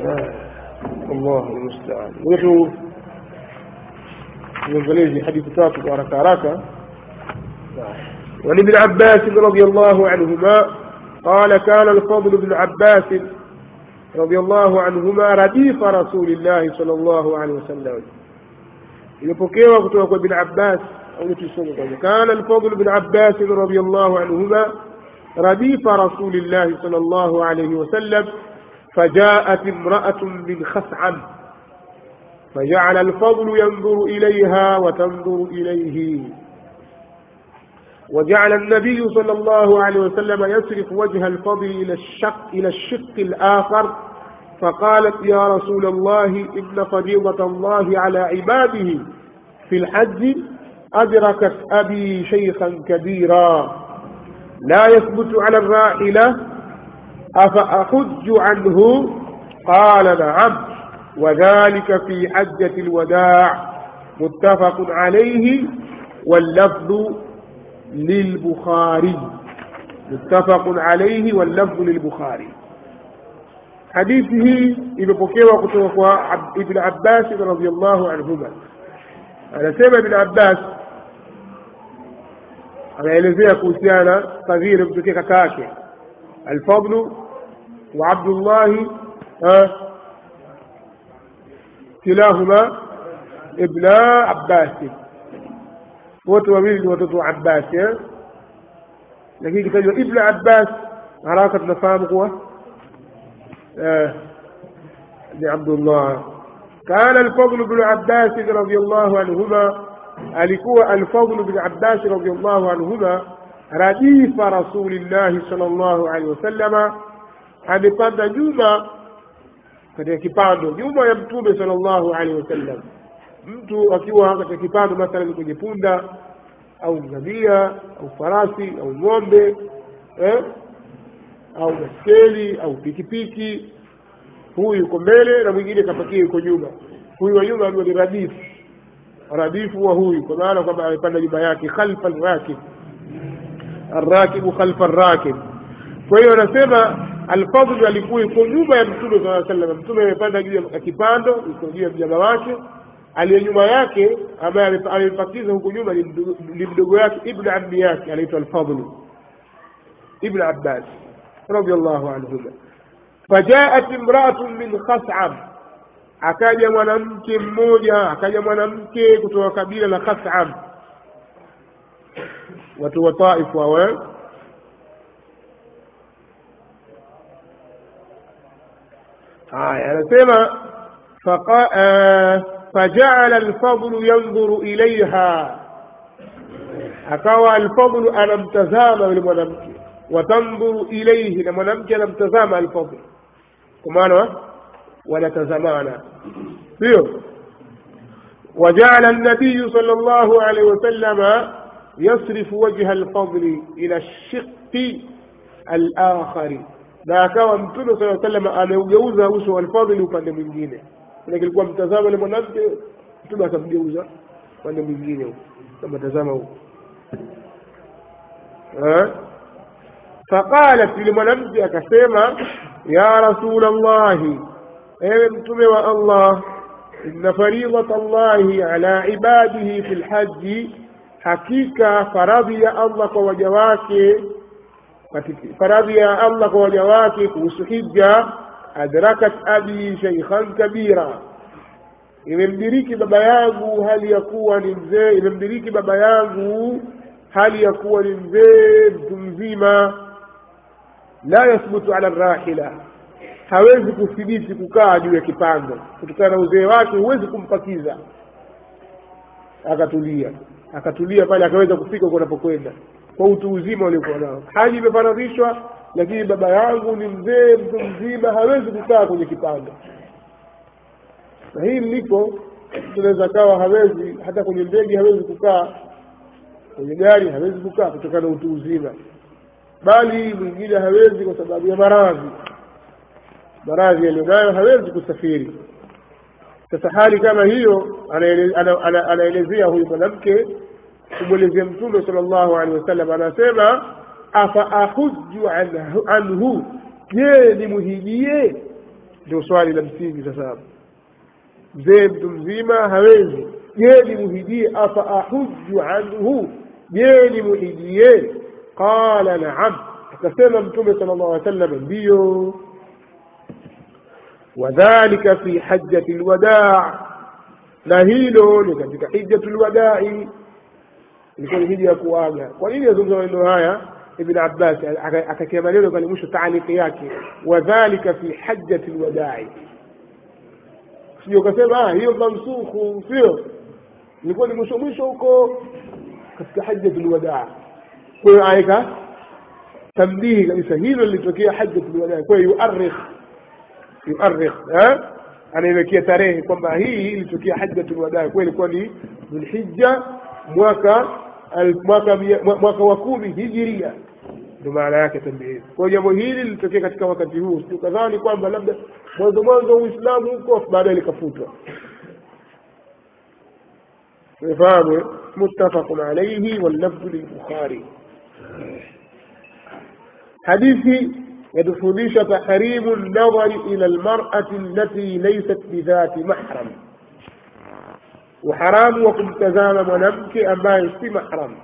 آه. الله المستعان. وشو نزليجي حديث تاتو بارك عراكا. وعن ابن عباس رضي الله عنهما قال كان الفضل بن عباس رضي الله عنهما رديف رسول الله صلى الله عليه وسلم. يبكي وقتوك ابن عباس كان الفضل بن عباس رضي الله عنهما رديف رسول الله صلى الله عليه وسلم فجاءت امرأة من خثعم فجعل الفضل ينظر إليها وتنظر إليه. وجعل النبي صلى الله عليه وسلم يصرف وجه الفضل إلى الشق إلى الشق الآخر فقالت يا رسول الله إن فريضة الله على عباده في الحج أدركت أبي شيخا كبيرا. لا يثبت على الراحلة أفأحج عنه؟ قال نعم. وذلك في حجة الوداع متفق عليه واللفظ للبخاري. متفق عليه واللفظ للبخاري. حديثه يبقى وكتوفى ابن عباس رضي الله عنهما. على سيما ابن عباس. على إليزيا كوسيانا تغيير ابن الفضل وعبد الله كلاهما ابن عباس. وتو ميل وتو عباس لكن كتبوا ابن عباس علاقة نفام قوة. لعبد الله كان الفضل بن عباس رضي الله عنهما الكوى الفضل بن عباس رضي الله عنهما رديف رسول الله صلى الله عليه وسلم. Amepanda nyuma katika kipando nyuma ya mtume salllahu alehi wasallam. Mtu akiwa katika kipando mathalan kwenye punda au ngamia au farasi au ng'ombe eh? au baskeli au pikipiki huyu yuko mbele na mwingine kapakia yuko nyuma. Huyu wa nyuma ni radifu. Radifu wa huyu kwa maana kwamba amepanda nyuma yake khalfa rakib. Arrakibu khalfa rakib. Kwa hiyo anasema alfadl alikuwa yuko nyuma ya mtume saa sallam mtume amepanda juu ya kipando yuko juu ya mjama wake. Aliye nyuma yake ambaye amepakiza huku nyuma ni mdogo yake ibnu ammi yake anaitwa Alfadhlu ibnu abbas radiallahu anhuma. Fajaat imraatun min khasam akaja mwanamke mmoja akaja mwanamke kutoka kabila la khasam watu wa Taifu wawe هاي أنا آه، فجعل الفضل ينظر إليها. أكوى الفضل أنا امتزام بالمنامك وتنظر إليه. لمنامك أنا امتزام الفضل. كما أنا ولا تزمانا فيه وجعل النبي صلى الله عليه وسلم يصرف وجه الفضل إلى الشق الآخر. Na akawa mtume saa sallam ameugeuza uso wa alfadhili upande mwingine. Lakini kilikuwa mtazama ile mwanamke mtume akamgeuza upande mwingine. Huko kama tazama huko. Faqalat yule mwanamke akasema ya rasul llahi ewe mtume wa allah inna faridhat llahi ala ibadihi fi lhaji hakika faradhi ya allah kwa waja wake faradhi ya allah kwa waja wake kuhusu hija adrakat abi shaykhan kabira. Imemdiriki baba yangu hali ya kuwa ni mzee imemdiriki baba yangu hali ya kuwa ni mzee mtu mzima. La yathbutu ala rahila hawezi kuthibiti kukaa juu ya kipando kutokana na uzee wake huwezi kumpakiza akatulia. Akatulia pale akaweza kufika huko anapokwenda kwa utu uzima waliokuwa nao. Haji imefaradhishwa lakini baba yangu ni mzee mtu mzima hawezi kukaa kwenye kipanda na hii lipo tunaweza kawa hawezi hata kwenye ndege hawezi kukaa kwenye gari hawezi kukaa kutokana na utu uzima. Bali mwingine hawezi kwa sababu ya maradhi. Maradhi yaliyonayo hawezi kusafiri. Sasa hali kama hiyo anaelezea huyu mwanamke kumwelezea mtume sala llahu alehi wasallam anasema afa ahuju anhu je nimuhijie ndio swali la msingi sasa mzee mtu mzima hawezi je nimuhijie afa ahuju anhu je nimuhijie qala naam akasema mtume sala llahu alih wasallam ndiyo wadhalika fi hajjati lwadaa na hilo ni katika hijjatu lwadai ilikuwa ni hija ya kuaga. Kwa nini azungumza maneno haya? Ibn abbas akatia maneno pale mwisho taaliki yake. Wadhalika fi hajjati lwadai sio ukasema hiyo mansukhu sio? Ilikuwa ni mwisho mwisho huko katika hajjati lwadaa kwa hiyo tambihi kabisa hilo lilitokea hajjati lwadaa kwa yuarikh yuarikh anaiwekea tarehe kwamba hii ilitokea hajjatul wadaa kwa ilikuwa ni dhulhijja mwaka mwaka wa kumi hijiria ndio maana yake tambihi kwa jambo hili lilitokea katika wakati huu tukadhani kwamba labda mwanzo mwanzo uislamu huko baadaye likafutwa fahamu muttafaqun alayhi wallafdhu lilbukhari hadithi yatufundisha tahrimu nadhari ila almar'ati allati laysat bidhati mahram وحرام وكمتزام منمك أما يشتي محرم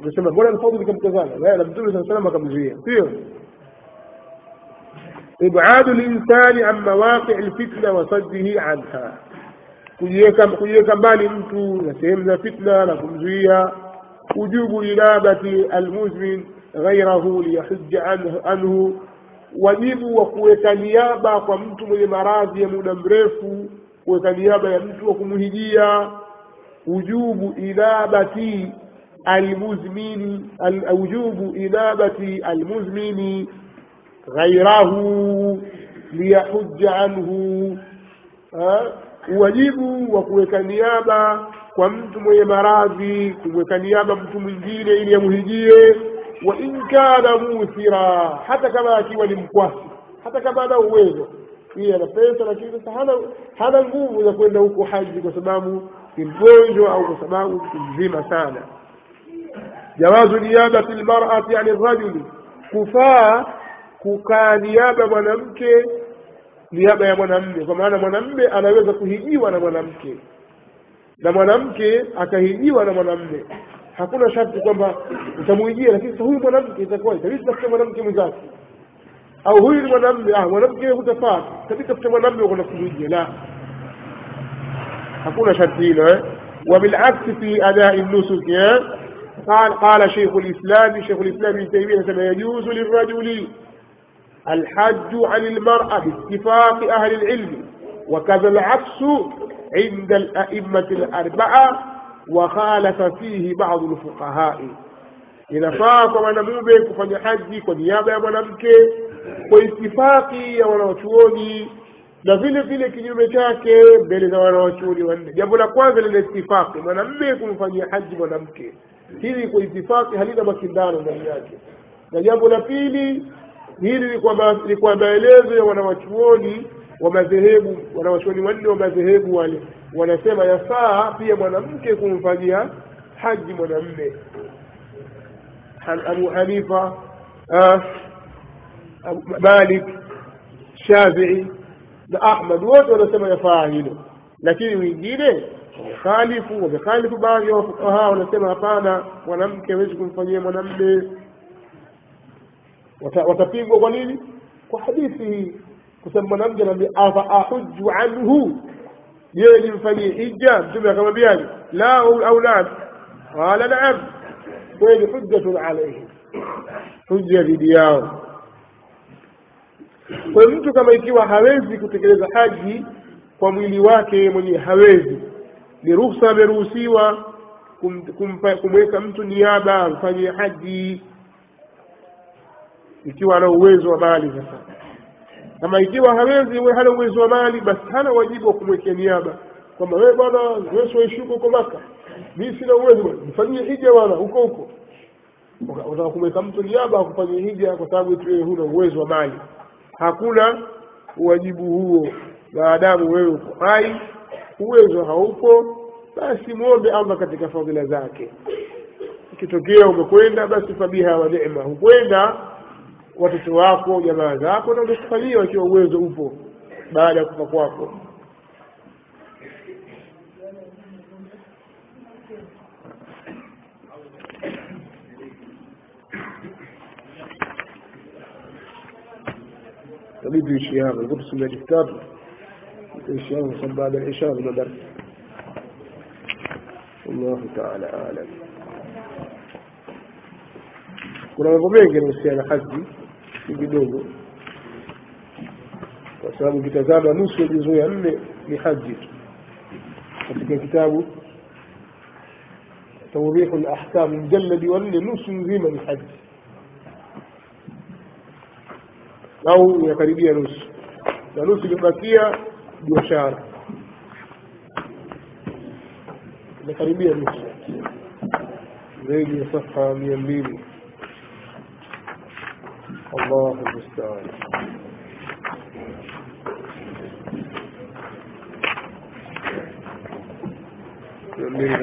بسم الله ولا الفوضي بكم تزال لا لا بدون سنة سنة ما كم زيها إبعاد الإنسان عن مواقع الفتنة وصده عنها. كيكم كيكم ما أنتو نسيم ذا فتنة لكم زيها وجوب إنابة المزمن غيره ليحج عنه, عنه. وجيب وقوة نيابة قمتم لمراض يمنا مرفو kuweka niaba ya mtu wa kumhijia ujubu inabati almuzmini ujubu inabati almuzmini ghairahu liyahujja anhu. Uwajibu wa kuweka niaba kwa mtu mwenye maradhi kumweka niaba mtu mwingine ili amhijie wa in kana muthira hata kama akiwa ni mkwasi hata kama ana uwezo yeye ana lakini sasa hana hana nguvu za kwenda huko haji kwa sababu ni mgonjwa au kwa sababu mzima sana. Jawazu niyabati lmarati ani rajuli. Kufaa kukaa niaba mwanamke niaba ya mwanamme. Kwa maana mwanamme anaweza kuhijiwa na mwanamke. Na mwanamke akahijiwa na mwanamme. Hakuna sharti kwamba utamuijia lakini sasa huyu mwanamke itakuwa itabidi tafute mwanamke mwenzake أو هو المنمي آه ونمكي هو دفات كذلك يقول لك ونفسه لا. أقول sharti وبالعكس في أداء adai قال قال شيخ الإسلام شيخ الإسلام ابن تيمية كما يجوز للرجل الحج عن المرأة باتفاق أهل العلم. وكذا العكس عند الأئمة الأربعة وخالف فيه بعض الفقهاء. Inafaa kwa mwanamume kufanya haji kwa niaba ya mwanamke kwa itifaki ya wanawachuoni na vile vile kinyume chake mbele za wanawachuoni wanne. Jambo la kwanza lina itifaki mwanamume kumfanyia haji mwanamke. Hili kwa itifaki halina makindano ndani yake. Na jambo la pili hili ni kwa maelezo ya wanawachuoni wa madhehebu wanawachuoni wanne wa madhehebu wale wanasema yafaa pia mwanamke kumfanyia haji mwanamme Abu Hanifa Malik Shafii na Ahmad. Wote wanasema yafaa hilo. Lakini wengine wamekhalifu wamekhalifu baadhi ya wafukaha wanasema hapana mwanamke hawezi kumfanyia mwanamme. Watapigwa kwa nini? Kwa hadithi hii. Kusema mwanamke anaambia afa ahujju anhu? Yeye nimfanyie hija mtume akamwambiaje? La au la, qala naam kweli hujjatun alaihim, hujja dhidi yao. Kwa mtu kama ikiwa hawezi kutekeleza haji kwa mwili wake mwenyewe hawezi. Ni ruhusa ameruhusiwa kumweka mtu niaba amfanyie haji. Ikiwa ana uwezo wa mali sasa. Kama ikiwa hawezi we hana uwezo wa mali basi hana wajibu wa kumwekea niaba. Kwamba wewe bwana wewe huko maka mimi sina uwezo. Nifanyie hija bwana huko huko. Unataka kumweka mtu niaba akufanyie hija kwa sababu tu wewe huna uwezo wa mali. Hakuna uwajibu huo. Maadamu wewe uko hai uwezo haupo basi muombe allah katika fadhila zake. Ikitokea umekwenda basi fabiha wa neema. Hukwenda watoto wako jamaa zako na utakufanyia wakiwa uwezo upo baada ya kufa kwako طبيب الشهاب القدس الذي كتاب الشهاب صلى بعد العشاء بدر الله تعالى أعلم. كنا نقول لك نسي على حسبي في بدون. وسلام كتاب نص الجزء يعني لحجي في كتابه توضيح الأحكام المجلد يولي نص الجزء من au inakaribia nusu na nusu iliyobakia biashara inakaribia nusu zaidi ya safha mia mbili allahu mustaan mia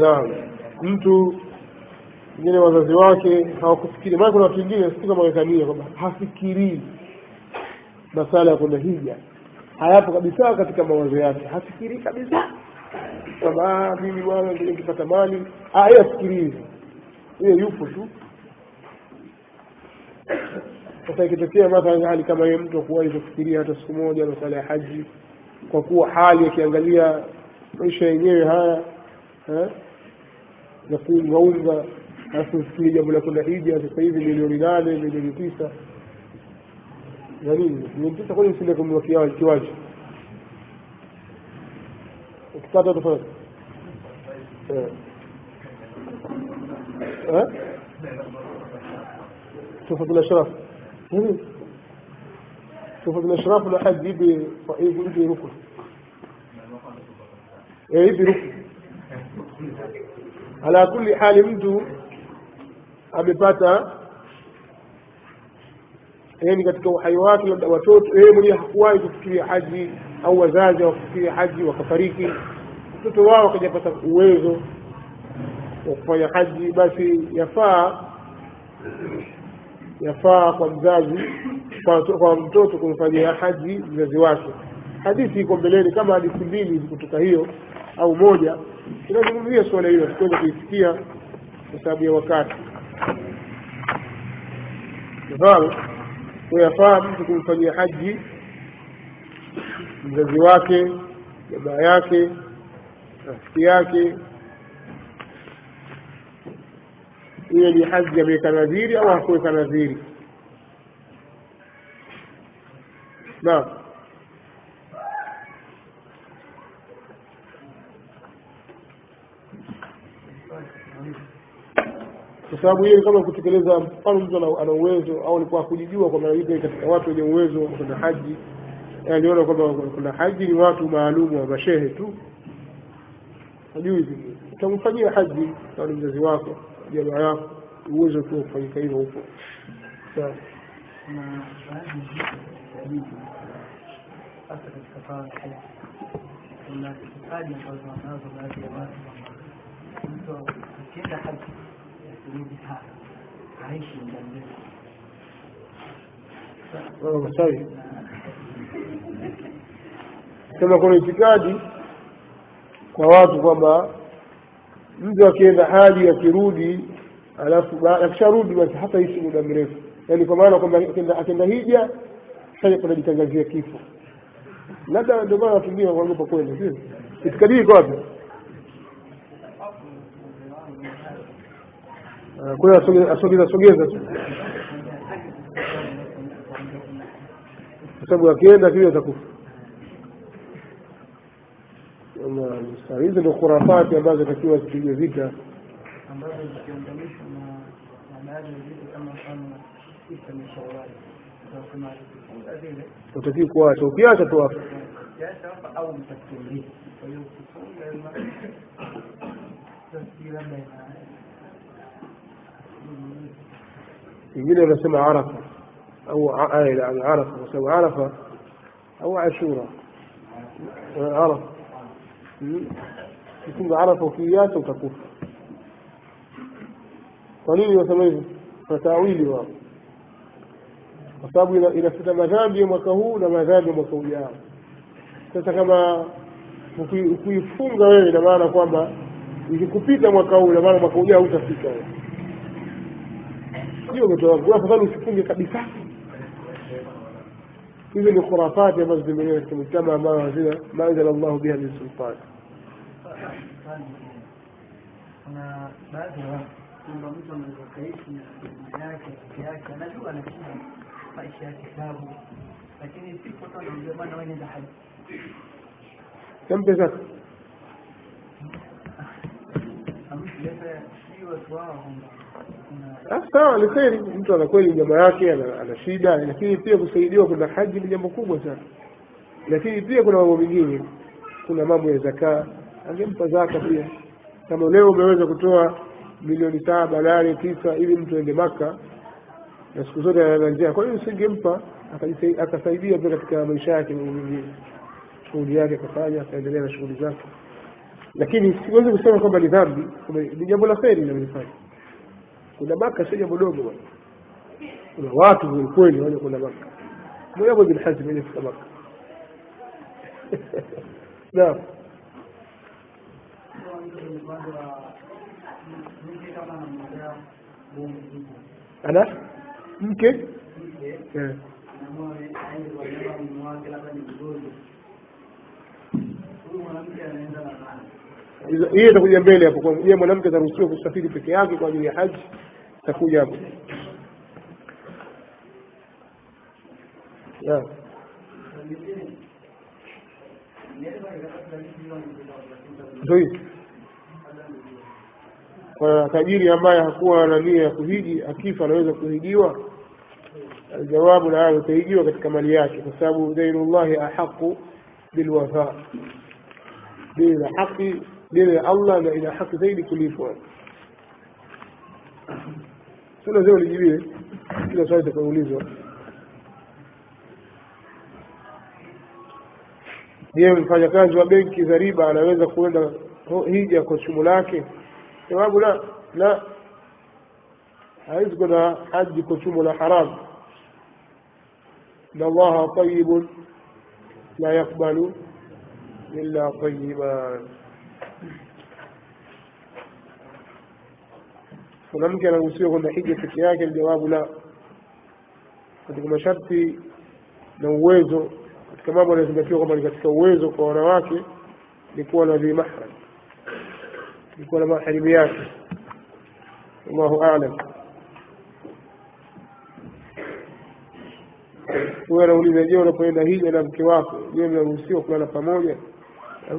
naam mtu mwingine wazazi wake hawakufikiri. Maana kuna watu wengine si kama kwamba hafikirii masala ya kwenda hija. Hayapo kabisa katika mawazo yake. Hafikirii kabisa kwamba "Ah, mimi bwana nikipata mali. Ah, yeye afikirii yeye yupo tu. Sasa ikitokea mathalan hali kama hiyo mtu akuwahi kufikiria hata siku moja masala ya haji kwa kuwa hali akiangalia maisha yenyewe haya na ya kuungaunga alafu fikiri jambo la kwenda hija sasa hivi milioni nane milioni tisa. Na nini? Milioni tisa kwani msinda kununua kiwanja ukipata tofauti eh. eh? tofauti na sharafu nini tofauti na sharafu na haji ipi ipi ipi rukun eh ipi rukun ala kulli hali mtu amepata yani katika uhai wake labda watoto yeye mwenyewe hakuwahi kufikiria haji au wazazi hawakufikiria haji wakafariki mtoto wao akajapata uwezo wa kufanya haji basi yafaa yafaa kwa mzazi kwa, mtoto kumfanyia haji mzazi wake. Hadithi iko mbeleni kama hadithi mbili kutoka hiyo au moja. Inazungumzia suala hilo tukiweza kuisikia kwa sababu ya wakati. Nafahamu kuyafaa mtu kumfanyia haji mzazi wake jamaa yake yake. Hiyo ni haji ameweka nadhiri au hakuweka nadhiri? Naam. Kwa sababu hiyo kama kutekeleza mfano mtu ana uwezo au alikuwa hakujijua kwamba yuko katika watu wenye uwezo wa kwenda haji. Aliona kwamba kwenda haji ni watu maalumu wa mashehe tu hajui hivi. Utamfanyia haji kama ni mzazi wako jamaa yako uwezo tu wa kufanyika hivyo huko. Sawa. Kuna baadhi ya vitu hasa katika swala la haji kuna itikadi ambazo wanazo baadhi ya watu kwamba mtu akienda haji akirudi hapa haishi muda mrefu. Ah, sawa kama kuna itikadi kwa watu kwamba mtu akienda haji akirudi alafu akisharudi basi hata ishi muda mrefu. Yaani kwa maana kwamba akienda- hija sasa kunajitangazia kifo. Labda ndio maana watu wengine wanaogopa kwenda sio itikadi iko wapi? Ah, kwa hiyo asogeza sogeza tu. Kwa sababu akienda kile atakufa Allah musta'an. hizo ndio khurafati ambazo takiwa zipigwe vita ambazo zikiunganishwa na na baadhi ya vitu kama mfano tisa ni shawali tunasema kufunga vile utakiwi kuacha ukiacha tu hapo kiacha hapa au mtakimbia kwa hiyo kufunga ima sasa labda ina wengine wanasema arafa au a- a- ila arafa kwa sababu arafa au ashura Eh, arafa Mm. ukifunga arafa ukiiacha utakufa. Kwa nini wasema hivyo? Kwa wao. Kwa sababu ina- inafuta madhambi ya mwaka huu na madhambi ya mwaka ujao. Sasa kama ukuifunga wewe ina maana kwamba ikikupita mwaka huu ina mwaka ujao hutafika Hiyo afadhali usifunge kabisa hizo ni khurafati ambazo zimeenea katika mujtama ambayo hazina ma anzala llahu biha min sultani kuna baadhi ya watu kwamba mtu anaweza kaishi na jamaa yake peke yake anajua anashinda maisha ya kuna Ah, sawa ni kheri. Mtu ana kweli jamaa yake ana, shida lakini pia kusaidiwa kwenda haji ni jambo kubwa sana. Lakini pia kuna mambo mengine. Kuna mambo ya zakaa angempa zaka pia. Kama leo umeweza kutoa milioni saba nane tisa ili mtu aende maka na siku zote ana njaa. Kwa hiyo usingempa akasaidia pia katika maisha yake mambo mengine. Shughuli yake akafanya akaendelea na shughuli zake lakini siwezi kusema kwamba ni dhambi. Ni jambo la kheri linalofanya kuna maka sio jambo dogo bwana. Kuna watu kweli kweli wale kwenda maka mwenyewe bin hazim mwenye kufika maka naam. Ana? Mke? Mwanamke anaenda na nani hiyo itakuja mbele hapo kwa je mwanamke ataruhusiwa kusafiri peke yake kwa ajili ya haji itakuja hapo. Naam. ndio hiyo. Kwa tajiri ambaye hakuwa na nia ya kuhiji akifa anaweza kuhijiwa. Aljawabu la hayo utahijiwa katika mali yake kwa sababu dainullahi ahaqu bilwafa dini la haki dini ya allah na ina haki zaidi kulipwa sio lazima ulijibiwe kila swali itakaulizwa je mfanyakazi wa benki za riba anaweza kuenda hija kwa chumo lake? Jawabu la la. Hawezi kwenda haji kwa chumo la haramu na allaha tayibun la yakbalu illa tayiban mwanamke anaruhusiwa kwenda hija peke yake jawabu la. Katika masharti na uwezo katika mambo yanayozingatiwa kwamba ni katika uwezo kwa wanawake ni kuwa na vimahram ni kuwa na maharimu yake. Wallahu alam. Huyo anauliza je unapoenda hija na mke wako je mnaruhusiwa kulala pamoja?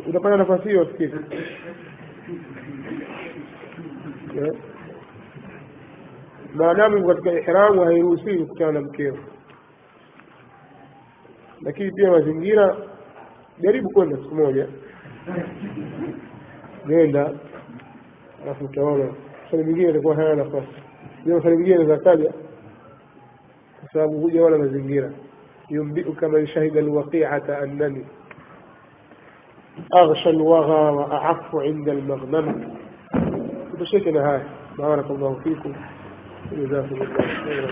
Utapata nafasi hiyo fikiri Maadamu katika ihramu hairuhusiwi kukutana na mkeo lakini pia mazingira jaribu kwenda siku moja. Nenda alafu utaona swali mingine itakuwa hana nafasi. Swali mingine inaweza kwa sababu huja wala mazingira. Yumbiuka man shahida alwaqi'ata annani. Aghsha alwagha wa aafu 'inda almaghnam kutosheke na haya. Barakallahu fikum جزاكم الله خيرا.